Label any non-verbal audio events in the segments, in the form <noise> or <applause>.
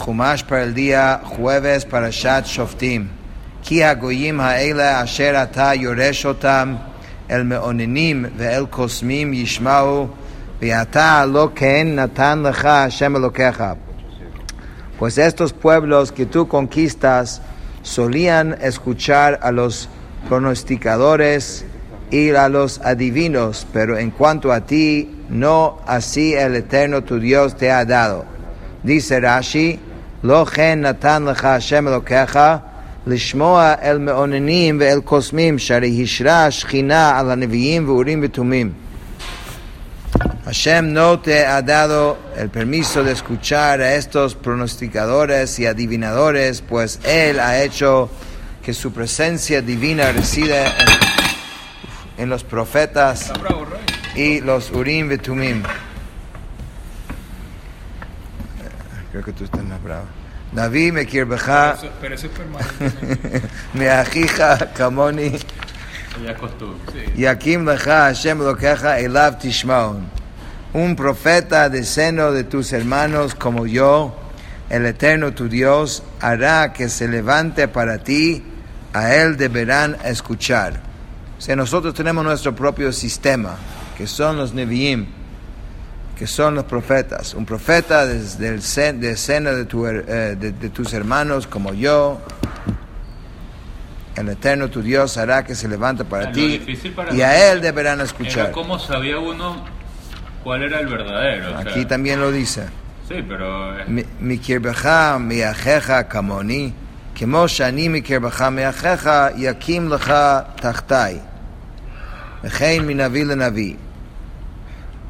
Jumash para el día jueves para Shat Shoftim. Ki hagoyim ha'ela asher ata yoresh otam el me'onenim ve'el kosmim yishmau ve'ata lo ken natan lecha Hashem Elokecha. Pues estos pueblos que tú conquistas solían escuchar a los pronosticadores y a los adivinos, pero en cuanto a ti, no así el Eterno tu Dios te ha dado. Dice Rashi, Lo chen natan lecha Hashem Elokecha, לשמוע אל מאוננים ואל קוסמים, שהרי השרה שכינה על הנביאים ואורים ותומים. Hashem no te ha dado el permiso de escuchar a estos pronosticadores y adivinadores, pues Él ha hecho que su presencia divina reside en, en los profetas y los Urim y Creo que tú estás más bravo. Naví me kirbeja, Pero eso es permanente. <laughs> me ajija kamoni, Ya costó. Sí. yakim lecha Hashem lokeja elav tishmaon. Un profeta de seno de tus hermanos como yo, el eterno tu Dios, hará que se levante para ti, a él deberán escuchar. O sea, nosotros tenemos nuestro propio sistema, que son los Nevi'im, que son los profetas. Un profeta desde el sen- de seno de, tu her- eh, de- de tus hermanos como yo, el eterno tu Dios hará que se levante para Lo ti difícil para y a nosotros él deberán Era escuchar. cómo sabía uno cuál era el verdadero. o sea, Aquí también lo dice. Sí, pero. eh, Mi- מקרבך מיאחיך כמוני, כמו שאני מקרבך מיאחיך, יקים לך תחתי. וכן מנביא לנביא.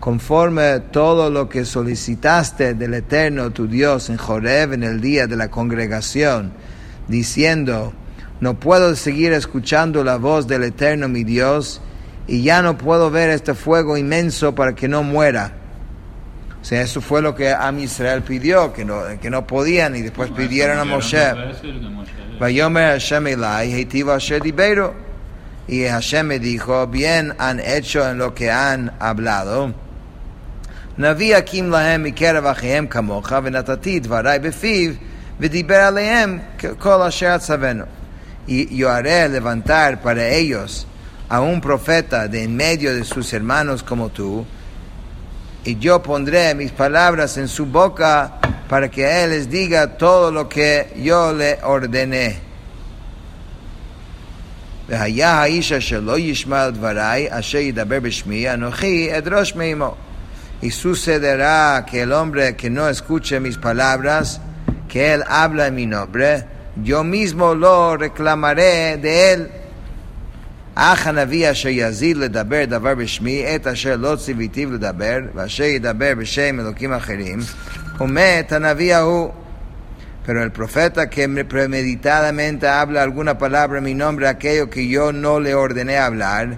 Conforme todo lo que solicitaste del Eterno tu Dios en Joreb en el día de la congregación, diciendo, no puedo seguir escuchando la voz del Eterno mi Dios, y ya no puedo ver este fuego inmenso para que no muera. O sea, eso fue lo que Am Israel pidió, que no, que no podían, y después pidieron a Moshe. Y Hashem me dijo, bien han hecho en lo que han hablado. נביא אקים להם מקרב אחיהם כמוך, ונתתי דברי בפיו, ודיבר עליהם כל אשר hermanos como tú, y yo pondré mis palabras en su boca para que él les diga todo lo que yo le ordené. והיה האיש אשר לא ישמע על דבריי, אשר ידבר בשמי, אנוכי אדרוש מעמו. Y sucederá que el hombre que no escuche mis palabras, que él habla en mi nombre, yo mismo lo reclamaré de él. אך הנביא אשר יזיד לדבר דבר בשמי, עת אשר לא ציוויתיו לדבר, ואשר ידבר בשם אלוקים אחרים, ומת הנביא ההוא. Pero el profeta que premeditadamente habla alguna palabra en mi nombre, aquello que yo no le ordené hablar,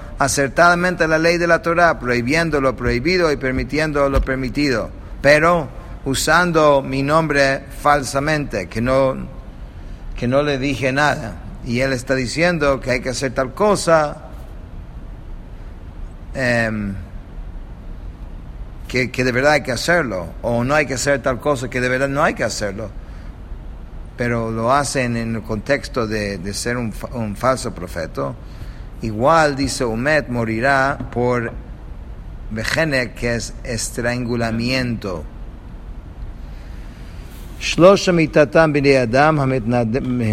acertadamente la ley de la Torah, prohibiendo lo prohibido y permitiendo lo permitido, pero usando mi nombre falsamente, que no, que no le dije nada. Y él está diciendo que hay que hacer tal cosa. em, que, que de verdad hay que hacerlo, o no hay que hacer tal cosa que de verdad no hay que hacerlo, pero lo hacen en el contexto de, de ser un, un falso profeta, igual dice Umet morirá por vejene, que es estrangulamiento. שלוש אמיתתם בידי אדם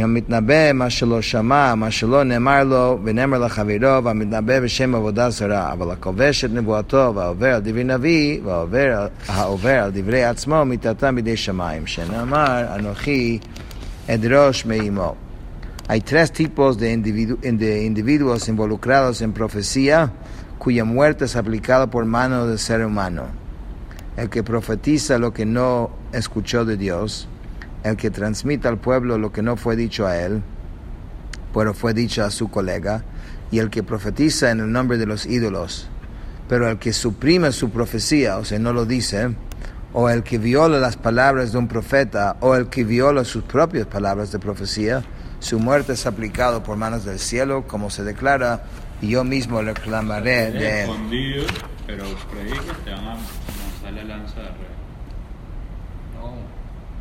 המתנבא מה שלא שמע, מה שלא נאמר לו ונאמר לחברו והמתנבא בשם עבודה זרה, אבל הכובש את נבואתו והעובר על דברי נביא והעובר העובר על דברי עצמו אמיתתם בידי שמיים, שנאמר אנוכי אדרוש מאמו. Hay tres tipos de, individu- de individuos involucrados en profecía cuya muerte es aplicada por mano del ser humano. El que profetiza lo que no escuchó de Dios, el que transmite al pueblo lo que no fue dicho a él, pero fue dicho a su colega, y el que profetiza en el nombre de los ídolos. Pero el que suprime su profecía, o sea, no lo dice, o el que viola las palabras de un profeta, o el que viola sus propias palabras de profecía, su muerte es aplicado por manos del cielo, como se declara, y yo mismo le clamaré de él. Escondido, pero creí que te van a lanzar la lanza de rey. No.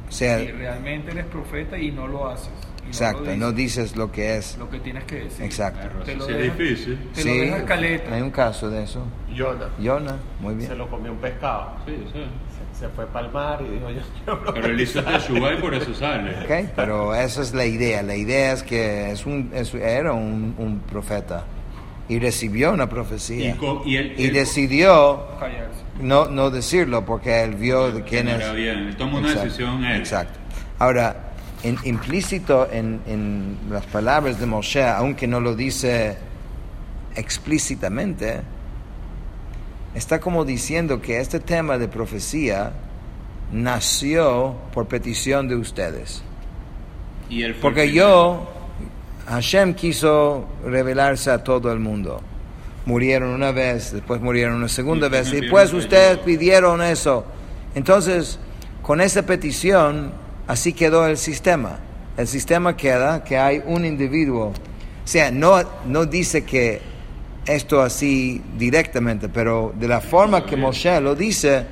O sea, Si realmente eres profeta y no lo haces. no exacto, lo no dices, dices lo que es. lo que tienes que decir. Exacto. Te lo sí es deja- difícil. Te lo deja caleta. hay un caso de eso. Jonah Yona, muy se bien. lo comió un pescado. Sí, sí. Se, fue para el mar y dijo, yo quiero Pero él hizo Teshuvah y por eso sale. Ok, pero esa es la idea. La idea es que es un, es- era un, un profeta y recibió una profecía Y co- y él- y él- decidió Callarse. no, no decirlo porque él vio de quién es. bien. Tomó una Exacto, decisión él. Exacto. Ahora, en- implícito en, en las palabras de Moshe, aunque no lo dice explícitamente, está como diciendo que este tema de profecía nació por petición de ustedes. Y él Porque primero. yo, Hashem quiso revelarse a todo el mundo. Murieron una vez, después murieron una segunda Y vez, y después ustedes pidieron eso. Entonces, con esa petición, así quedó el sistema. El sistema queda que hay un individuo. O sea, no, no dice que esto así directamente, pero de la forma que Moshe lo dice,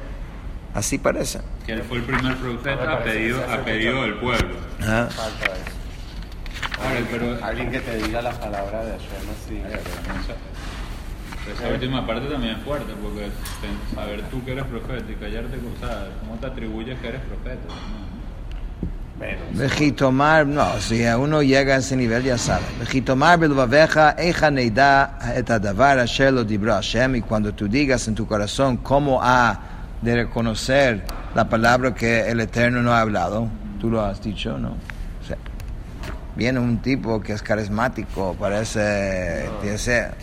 así parece. Que él fue el primer Me profeta a pedido, a pedido del pueblo. Ajá. Falta eso. Ahora, pero, Alguien que te diga la palabra de Hashem así. Esa última parte también es fuerte, porque saber tú que eres profeta y callarte, o sea, ¿cómo te atribuyes que eres profeta? No. Vejitomar, no, si uno llega a ese nivel ya sabe. Vejitomar belvaveja, eja neida et adavar asher lo dibra Hashem, y cuando tú digas en tu corazón cómo ha de reconocer la palabra que el Eterno no ha hablado, tú lo has dicho, ¿no? O sea, viene un tipo que es carismático, parece, ser,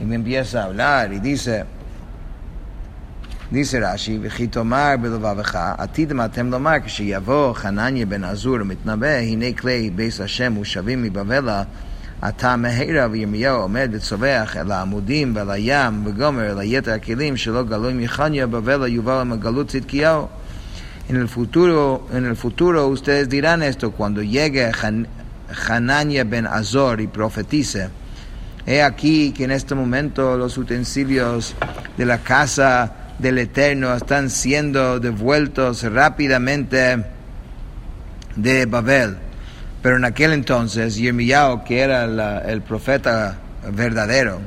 y me empieza a hablar y dice, dice Rashi, וחיתומר בלבבך, עתידם אתם לומר, כשיבוא חנניה בן עזור ומתנבא, הנה כלי בית השם מושבים מבבלה, אתה מהרה וירמיהו עומד וצווח אל העמודים ואל הים וגומר אל היתר הכלים שלא גלוי מחניה בבלה יובל מגלות צדקיהו. En el futuro, en el futuro ustedes dirán esto cuando llegue Han- Hanania ben Azor y profetice. He aquí que en este momento los utensilios de la casa del Eterno están siendo devueltos rápidamente de Babel. Pero en aquel entonces, Yirmiyahu, que era el profeta verdadero,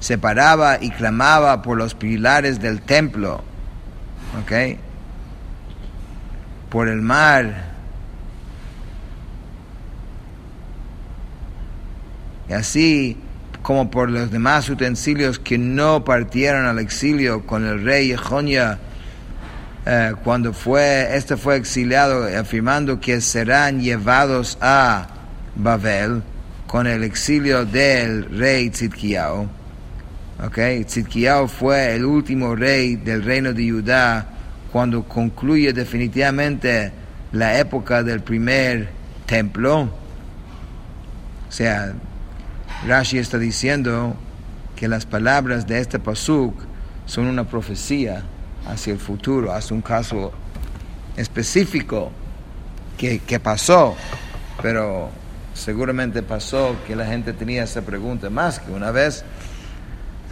se paraba y clamaba por los pilares del templo, ¿ok? Por el mar, y así como por los demás utensilios que no partieron al exilio con el rey Jehonia eh, cuando fue este fue exiliado afirmando que serán llevados a Babel con el exilio del rey Tzidkiyahu. Okay, Tzidkiyahu fue el último rey del reino de Judá cuando concluye definitivamente la época del primer templo. O sea, Rashi está diciendo que las palabras de este pasuk son una profecía hacia el futuro, hacia un caso específico que, que pasó, pero seguramente pasó que la gente tenía esa pregunta más que una vez.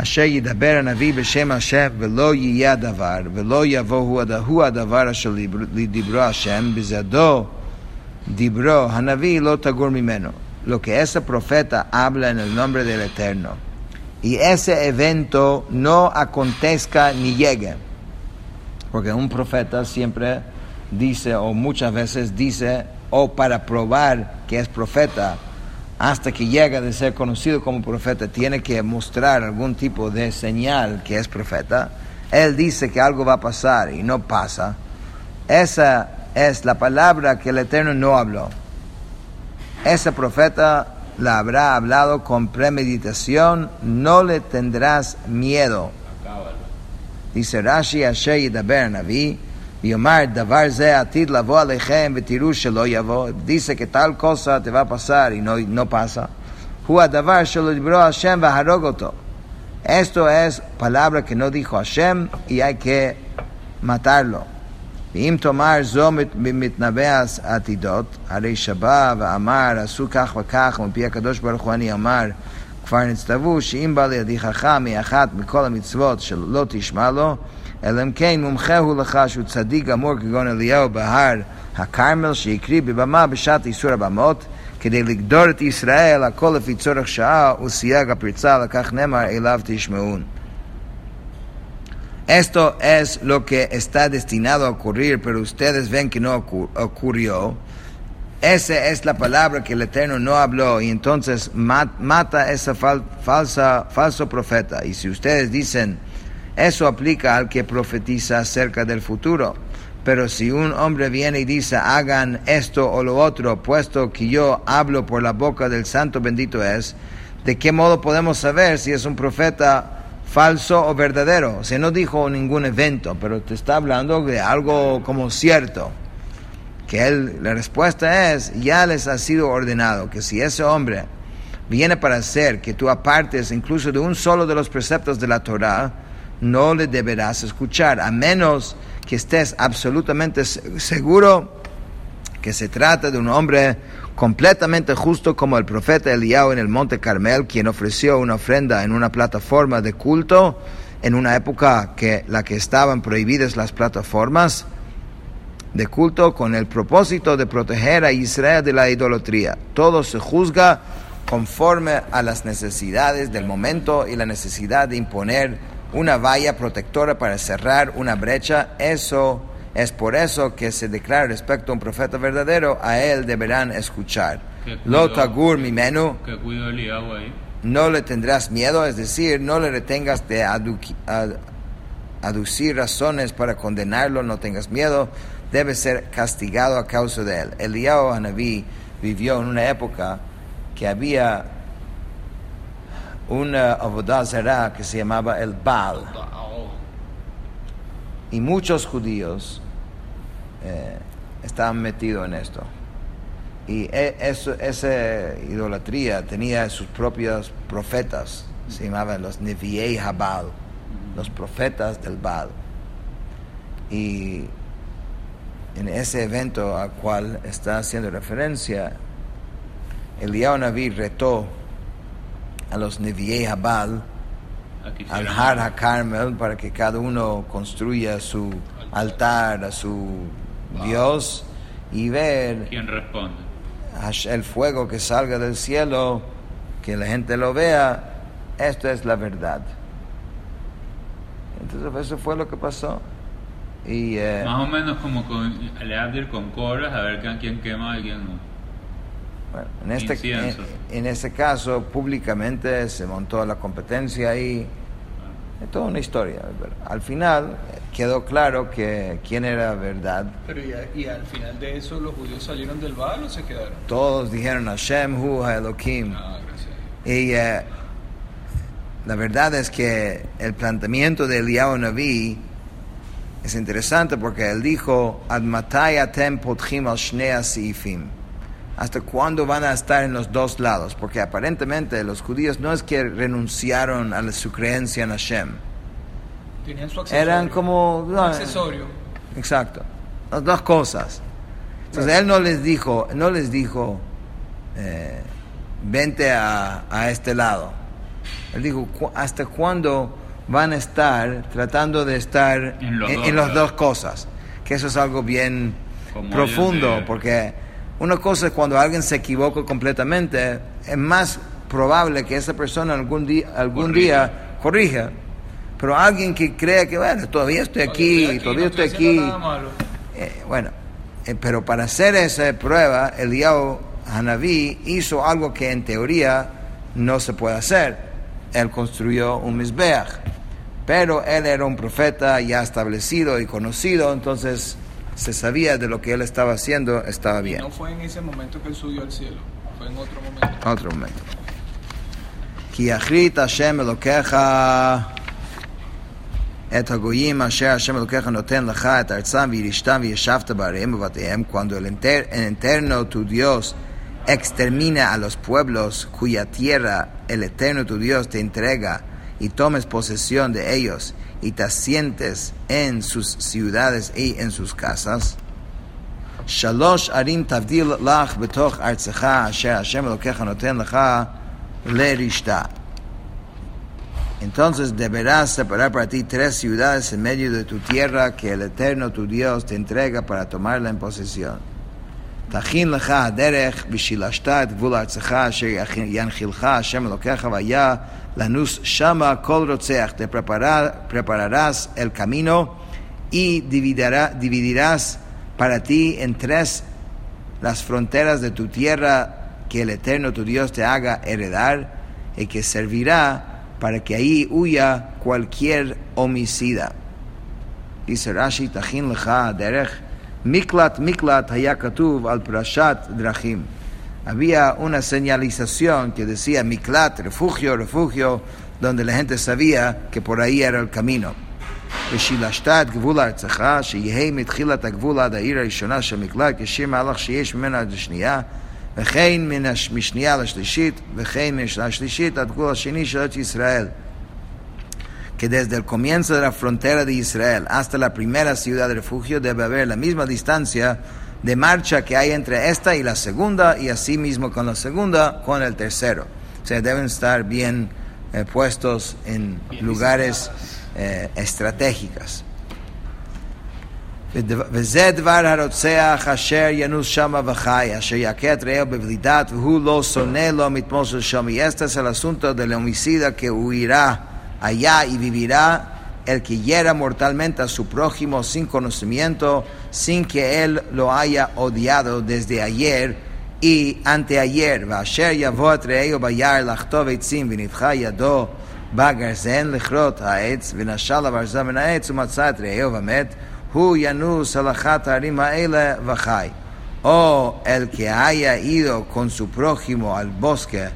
אשר ידבר הנביא בשם השם ולא יהיה הדבר ולא יבוא הוא הד- הוא הדבר אשר דיברו השם בזדו דיברו הנביא לא תגור ממנו lo que ese profeta habla en el nombre del Eterno y ese evento no acontezca ni llegue porque un profeta siempre dice, o muchas veces dice, o para probar que es profeta, hasta que llega de ser conocido como profeta, tiene que mostrar algún tipo de señal que es profeta. Él dice que algo va a pasar y no pasa. Esa es la palabra que el Eterno no habló. Ese profeta la habrá hablado con premeditación, no le tendrás miedo. Dice Rashi Asher Yidaber Naví, Yomar Davar Ze Atid Lavo Alechem Vetiru Shelo Yavo. Dice que tal cosa te va a pasar y no, no pasa. Hu Adavar Shelo Yibro Hashem Vaharogoto. Esto es palabra que no dijo Hashem y hay que matarlo. ואם תאמר זו מת- מתנבא עתידות, הרי שבא ואמר עשו כך וכך, ומפי הקדוש ברוך הוא אני אמר, כבר נצטוו שאם בא לידי חכם מאחת מכל המצוות שלא תשמע לו, אלא אם כן מומחה הוא לך שהוא צדיק גמור כגון אליהו בהר הכרמל שהקריא בבמה בשעת איסור הבמות, כדי לגדור את ישראל, הכל לפי צורך שעה וסייג הפרצה, לכך נאמר אליו תשמעון. Esto es lo que está destinado a ocurrir, pero ustedes ven que no ocu- ocurrió. Esa es la palabra que el Eterno no habló y entonces ma- mata fal- falsa, falso profeta. Y si ustedes dicen, eso aplica al que profetiza acerca del futuro. Pero si un hombre viene y dice, hagan esto o lo otro, puesto que yo hablo por la boca del santo bendito es, ¿de qué modo podemos saber si es un profeta falso o verdadero? O sea, no dijo ningún evento, pero te está hablando de algo como cierto que él, la respuesta es, ya les ha sido ordenado que si ese hombre viene para hacer que tú apartes incluso de un solo de los preceptos de la Torah, no le deberás escuchar, a menos que estés absolutamente se- seguro que se trata de un hombre completamente justo como el profeta Eliao en el monte Carmel, quien ofreció una ofrenda en una plataforma de culto en una época que la que estaban prohibidas las plataformas de culto con el propósito de proteger a Israel de la idolatría. Todo se juzga conforme a las necesidades del momento y la necesidad de imponer una valla protectora para cerrar una brecha. Eso es por eso que se declara respecto a un profeta verdadero, a él deberán escuchar. Lo tagur mi menú, no le tendrás miedo, es decir, no le retengas de ad- aducir razones para condenarlo, no tengas miedo, debe ser castigado a causa de él. Eliyahu Hanabí vivió en una época que había una avodah zarah que se llamaba el Baal. Y muchos judíos eh, estaban metidos en esto. Y e- eso, esa idolatría tenía sus propios profetas, se llamaban los Neviei Habal, los profetas del Baal. Y en ese evento al cual está haciendo referencia, Eliyahu Naví retó a los Neviei Habal al Har HaKarmel para que cada uno construya su altar a su Dios y ver ¿Quién responde? El fuego que salga del cielo, que la gente lo vea, esto es la verdad. Entonces eso fue lo que pasó. Y eh, Más o menos como con Aleabdir con Coras, a ver quién- quema y quién no. bueno, en, este, en, ese caso, públicamente se montó la competencia ahí. Es toda una historia. pero al final eh, quedó claro que quién era verdad. Pero y, y al final de eso, ¿los judíos salieron del Baal o se quedaron? Todos dijeron Hashem, Hu, Elohim. Ah. Y eh, la verdad es que el planteamiento de Eliyahu Naví es interesante porque él dijo, Ad matai atem potchim al shnei hasiifim?" ¿Hasta cuándo van a estar en los dos lados? Porque aparentemente los judíos no es que renunciaron a su creencia en Hashem. Tenían su accesorio. Eran como... Un accesorio. Exacto. Las dos cosas. Entonces él no les dijo, no les dijo, eh, vente a, a este lado. Él dijo, "Cu- ¿hasta cuándo van a estar tratando de estar En los en, dos en las dos cosas? Que eso es algo bien Como profundo, de- porque una cosa es cuando alguien se equivoca completamente, es más probable que esa persona algún día, algún Corrija. día corrija. Pero alguien que crea que, bueno, todavía estoy aquí, todavía no estoy aquí. Eh, bueno, eh, pero para hacer esa prueba, Eliyahu Hanaví hizo algo que en teoría no se puede hacer. Él construyó un Mizbeach, pero él era un profeta ya establecido y conocido, entonces se sabía de lo que él estaba haciendo, estaba Y bien. no fue en ese momento que él subió al cielo, fue en otro momento. otro momento. כי יחריט השם אלוקיך את הגויים אשר השם אלוקיך נותן לך את ארצם וירשתם וישבת בעריהם ובבתיהם cuando el, enter, el eterno tu Dios extermina a los pueblos cuya tierra el eterno tu Dios te entrega y tomes posesión de ellos y te asientes en sus ciudades y en sus casas. Shalosh arim tavdil lach betoch artzecha asher Hashem noten lecha lerishta. Entonces deberás separar para ti tres ciudades en medio de tu tierra que el Eterno tu Dios te entrega para tomarla en posesión. תכין לך הדרך ושילשת את גבול ארצך אשר ינחילך השם אלוקיך והיה לנוס שמה כל רוצח. Te prepara- prepararás el camino y dividirá- dividirás para ti en tres las fronteras de tu tierra que el Eterno tu Dios te haga heredar y que servirá para que ahí huya cualquier homicida. Dice Rashi, Tachin lecha derech, Miklat Miklat hayakatuv al Prashat Drachim. Había una señalización que decía Miklat, refugio, refugio, donde la gente sabía que por ahí era el camino. ושילשת את גבול ארצך, שיהא מתחילת הגבול עד העיר הראשונה של מקלט, כשיר מהלך שיש ממנה עד השנייה, וכן מן הש- משנייה לשלישית, וכן משנה השלישית עד גבול השני של ארץ ישראל. Que desde el comienzo de la frontera de Israel hasta la primera ciudad de refugio debe haber la misma distancia de marcha que hay entre esta y la segunda, y así mismo con la segunda, con el tercero. O sea, deben estar bien eh, puestos en Bien lugares eh, estratégicas. וזה דבר הרוצח אשר ינוס שמה וחי, אשר יכה את רעהו בבלידת, והוא לא שונא לו מתמול של שלום. Y este es el asunto del homicida que huirá allá y vivirá el que hiera mortalmente a su prójimo sin conocimiento, sin que él lo haya odiado desde ayer y anteayer. ואשר יבוא את רעהו ביער לחטוב עצים ונדחה ידו בגרזן לכרות העץ, ונשל הברזל מן העץ ומצא את רעהו ומת, הוא ינוס על אחת הערים האלה וחי. O el que haya ido con su prójimo al bosque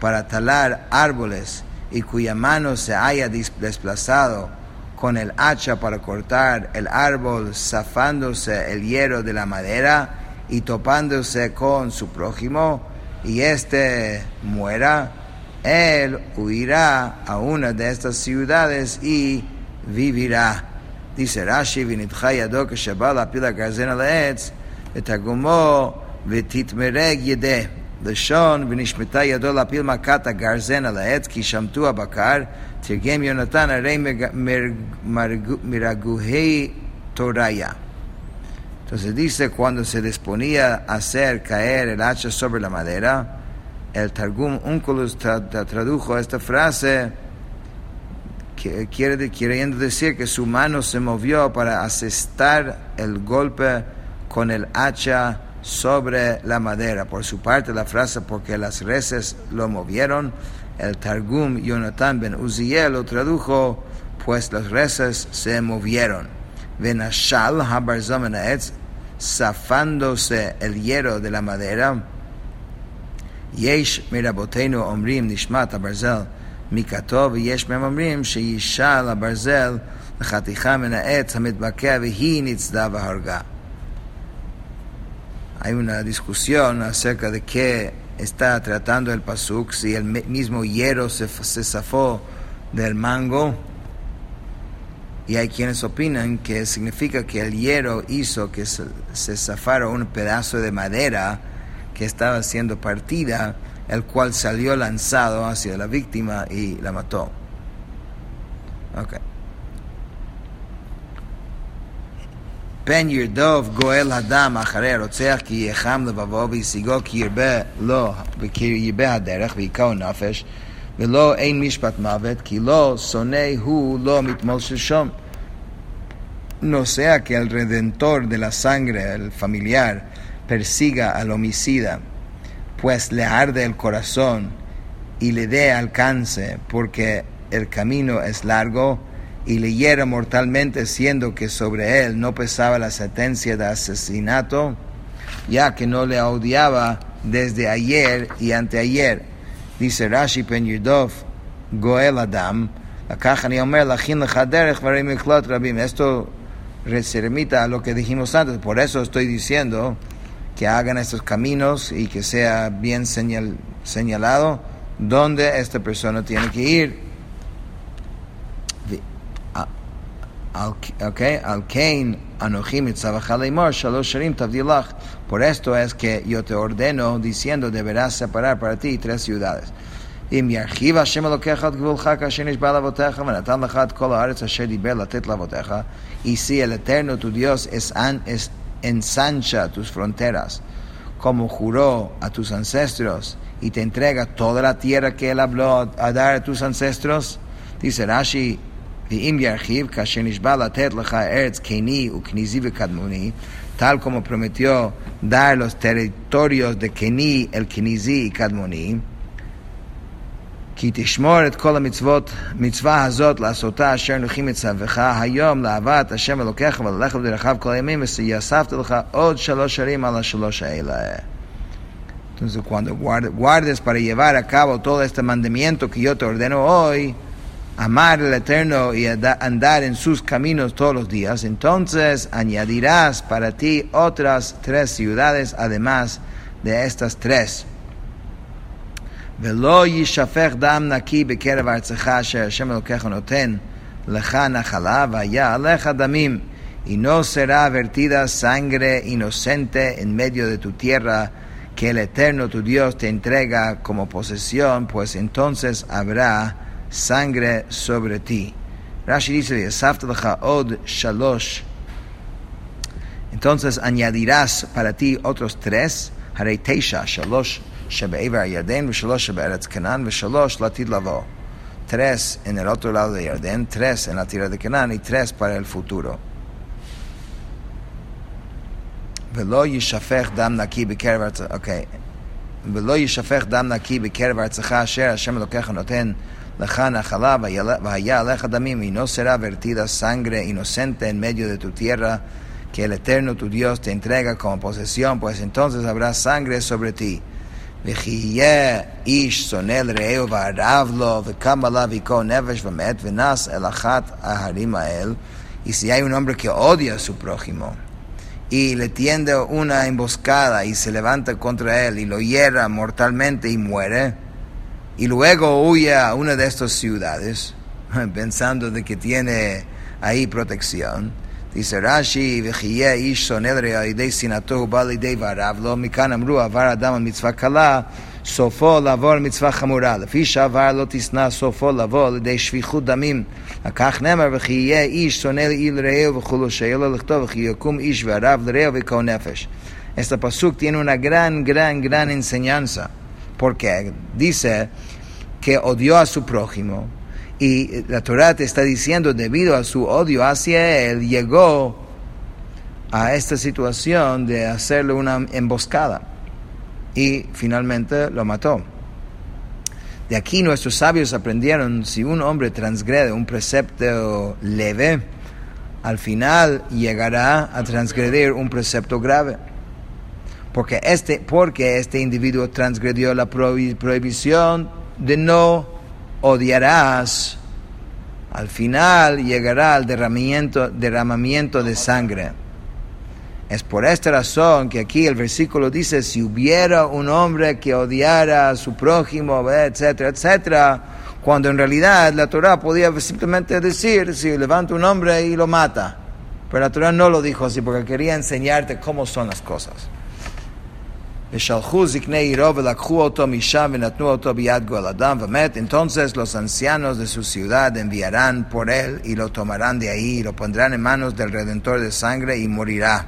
para talar árboles y cuya mano se haya dis- desplazado con el hacha para cortar el árbol, zafándose el hierro de la madera y topándose con su prójimo, y éste muera, él huirá a una de estas ciudades y vivirá. Dice Rashi, ונדחה ידו כשבא להפיל הגרזן על העץ, ותרגומו ותתמרג ידה. לשון, ונשמטה ידו להפיל מכת הגרזן על העץ, כי שמטו הבקר, תרגם יונתן, הרי מג- מרג- מרג- מרגוהי תוריה. Entonces dice, cuando se disponía a hacer caer el hacha sobre la madera, el Targum Unculus tra- tra- tradujo esta frase que quiere, de- queriendo decir que su mano se movió para asestar el golpe con el hacha sobre la madera. Por su parte, la frase porque las reses lo movieron, el Targum Jonathan ben Uziel lo tradujo, pues las reses se movieron. Venashal habarzom en haetz, zafándose el hierro de la madera, יש מרבותינו אומרים נשמת הברזל מקטו ויש מהם אומרים שישל הברזל לחתיכה מן העץ המתבקע והיא ניצדה והרגה. hay una discusión acerca de qué está tratando el pasuk, si el mi- mismo hierro se, se zafó del mango, y hay quienes opinan que significa que el hierro hizo que se, se zafara un pedazo de madera que estaba siendo partida, el cual salió lanzado hacia la víctima y la mató. Okay. פן ירדוף גואל הדם אחרי הרוצח כי יחם לבבו וישיגו כי ירבה לו וכי ירבה הדרך ויכהו נפש ולא אין משפט מוות כי לא שונא הוא לא מתמול שלשום. no sea que el redentor de la sangre, el familiar, persiga al homicida, pues le arde el corazón y le dé alcance, porque el camino es largo, y le hiera mortalmente, siendo que sobre él no pesaba la sentencia de asesinato, ya que no le odiaba desde ayer y anteayer. Dice Rashi Ben Yudov, Goel Adam, esto se remita a lo que dijimos antes, por eso estoy diciendo que hagan estos caminos y que sea bien señal, señalado dónde esta persona tiene que ir. Okay, al Kain Anochim Por esto es que yo te ordeno diciendo deberás separar para ti tres ciudades. Y si el Eterno tu Dios es, es, ensancha tus fronteras, como juró a tus ancestros, y te entrega toda la tierra que él habló a, a dar a tus ancestros, dice Rashi, ואם ירחיב כאשר נשבע לתת לך ארץ קני וכניזי וקדמוני tal como prometió dar los territorios de Keni, el Kenizi y כי תשמור את כל המצוות, מצווה הזאת לעשותה אשר אנוכי מצווך היום לאהבת השם אלוקיך וללכת בדרכיו כל הימים ויספת לך עוד שלוש שנים על השלוש האלה. Entonces cuando guardes para llevar a cabo todo este mandamiento que yo te ordeno hoy, amar al Eterno y andar en sus caminos todos los días, entonces añadirás para ti otras tres ciudades además de estas tres. ולא יישפך דם נקי בקרב ארצך אשר השם אלוקיך נותן לך נחלה והיה עליך דמים y no será vertida sangre inocente en medio de tu tierra que el Eterno tu Dios te entrega como posesión, pues entonces habrá sangre sobre ti. Rashi dice, od shalosh. Entonces añadirás para ti otros tres, harei teisha, shalosh שבעבר הירדן ושלוש שבארץ כנען ושלוש לעתיד לבוא. Tres en el otro lado de Yardén, tres en la tierra de Canaán y tres para el futuro. ולא יישפך דם נקי בקרב ארצך, אוקיי. ולא יישפך דם נקי בקרב ארצך אשר השם אלוקיך נותן לך נחלה והיה עליך דמים y no será vertida sangre inocente en medio de tu tierra que el Eterno tu Dios te entrega como posesión, pues entonces habrá sangre sobre ti. וחייה איש שונא לרעהו וערב לו וקם עליו ייקור נפש ומת ונס אל אחת ההרים האל y si hay un hombre que odia a su prójimo y le tiende una emboscada y se levanta contra él y lo hiera mortalmente y muere y luego huye a una de estas ciudades <laughs> pensando de que tiene ahí protección Dice Rashi, וחייה איש שונא לרעהו ידי שנאתו הוא בא לידי וערב לו, מכאן אמרו עבר אדם על מצווה קלה, סופו לעבור על מצווה חמורה. לפי שעבר לא תשנא סופו לבוא לידי שפיכות דמים. לכך נאמר, וחייה איש שונא לרעהו וכולו, שיהיה לו לכתוב, וכי יקום איש וערב לרעהו וכל נפש. Este pasuk tiene una gran, gran, gran enseñanza, porque dice que odió a su prójimo, Y la Torah está diciendo, debido a su odio hacia él, llegó a esta situación de hacerle una emboscada. Y finalmente lo mató. De aquí nuestros sabios aprendieron, si un hombre transgrede un precepto leve, al final llegará a transgredir un precepto grave. Porque este, porque este individuo transgredió la prohibición de no odiarás, al final llegará al derramamiento, derramamiento de sangre. Es por esta razón que aquí el versículo dice, si hubiera un hombre que odiara a su prójimo, etcétera, etcétera, cuando en realidad la Torah podía simplemente decir, si levanta un hombre y lo mata. Pero la Torah no lo dijo así porque quería enseñarte cómo son las cosas. Entonces los ancianos de su ciudad enviarán por él y lo tomarán de ahí y lo pondrán en manos del Redentor de sangre y morirá.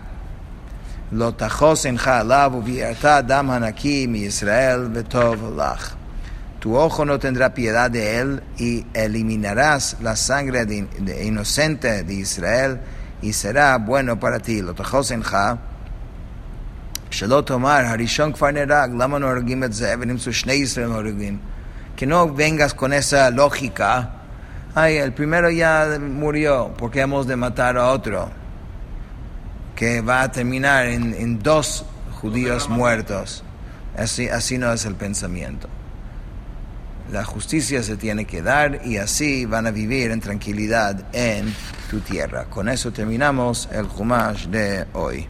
Lo dam hanaki mi Israel vetov lach. Tu ojo no tendrá piedad de él y eliminarás la sangre de, inocente de Israel y será bueno para ti. Lo תחוסנך, שלא תאמר, הראשון כבר נהרג, למה לא הורגים את זה, ונמצאו שני ישראל הורגים? Que no vengas con esa lógica, ay, el primero ya murió, porque hemos de matar a otro? Que va a terminar en, en dos judíos muertos. Así, así no es el pensamiento. La justicia se tiene que dar y así van a vivir en tranquilidad en tu tierra. Con eso terminamos el Jumash de hoy.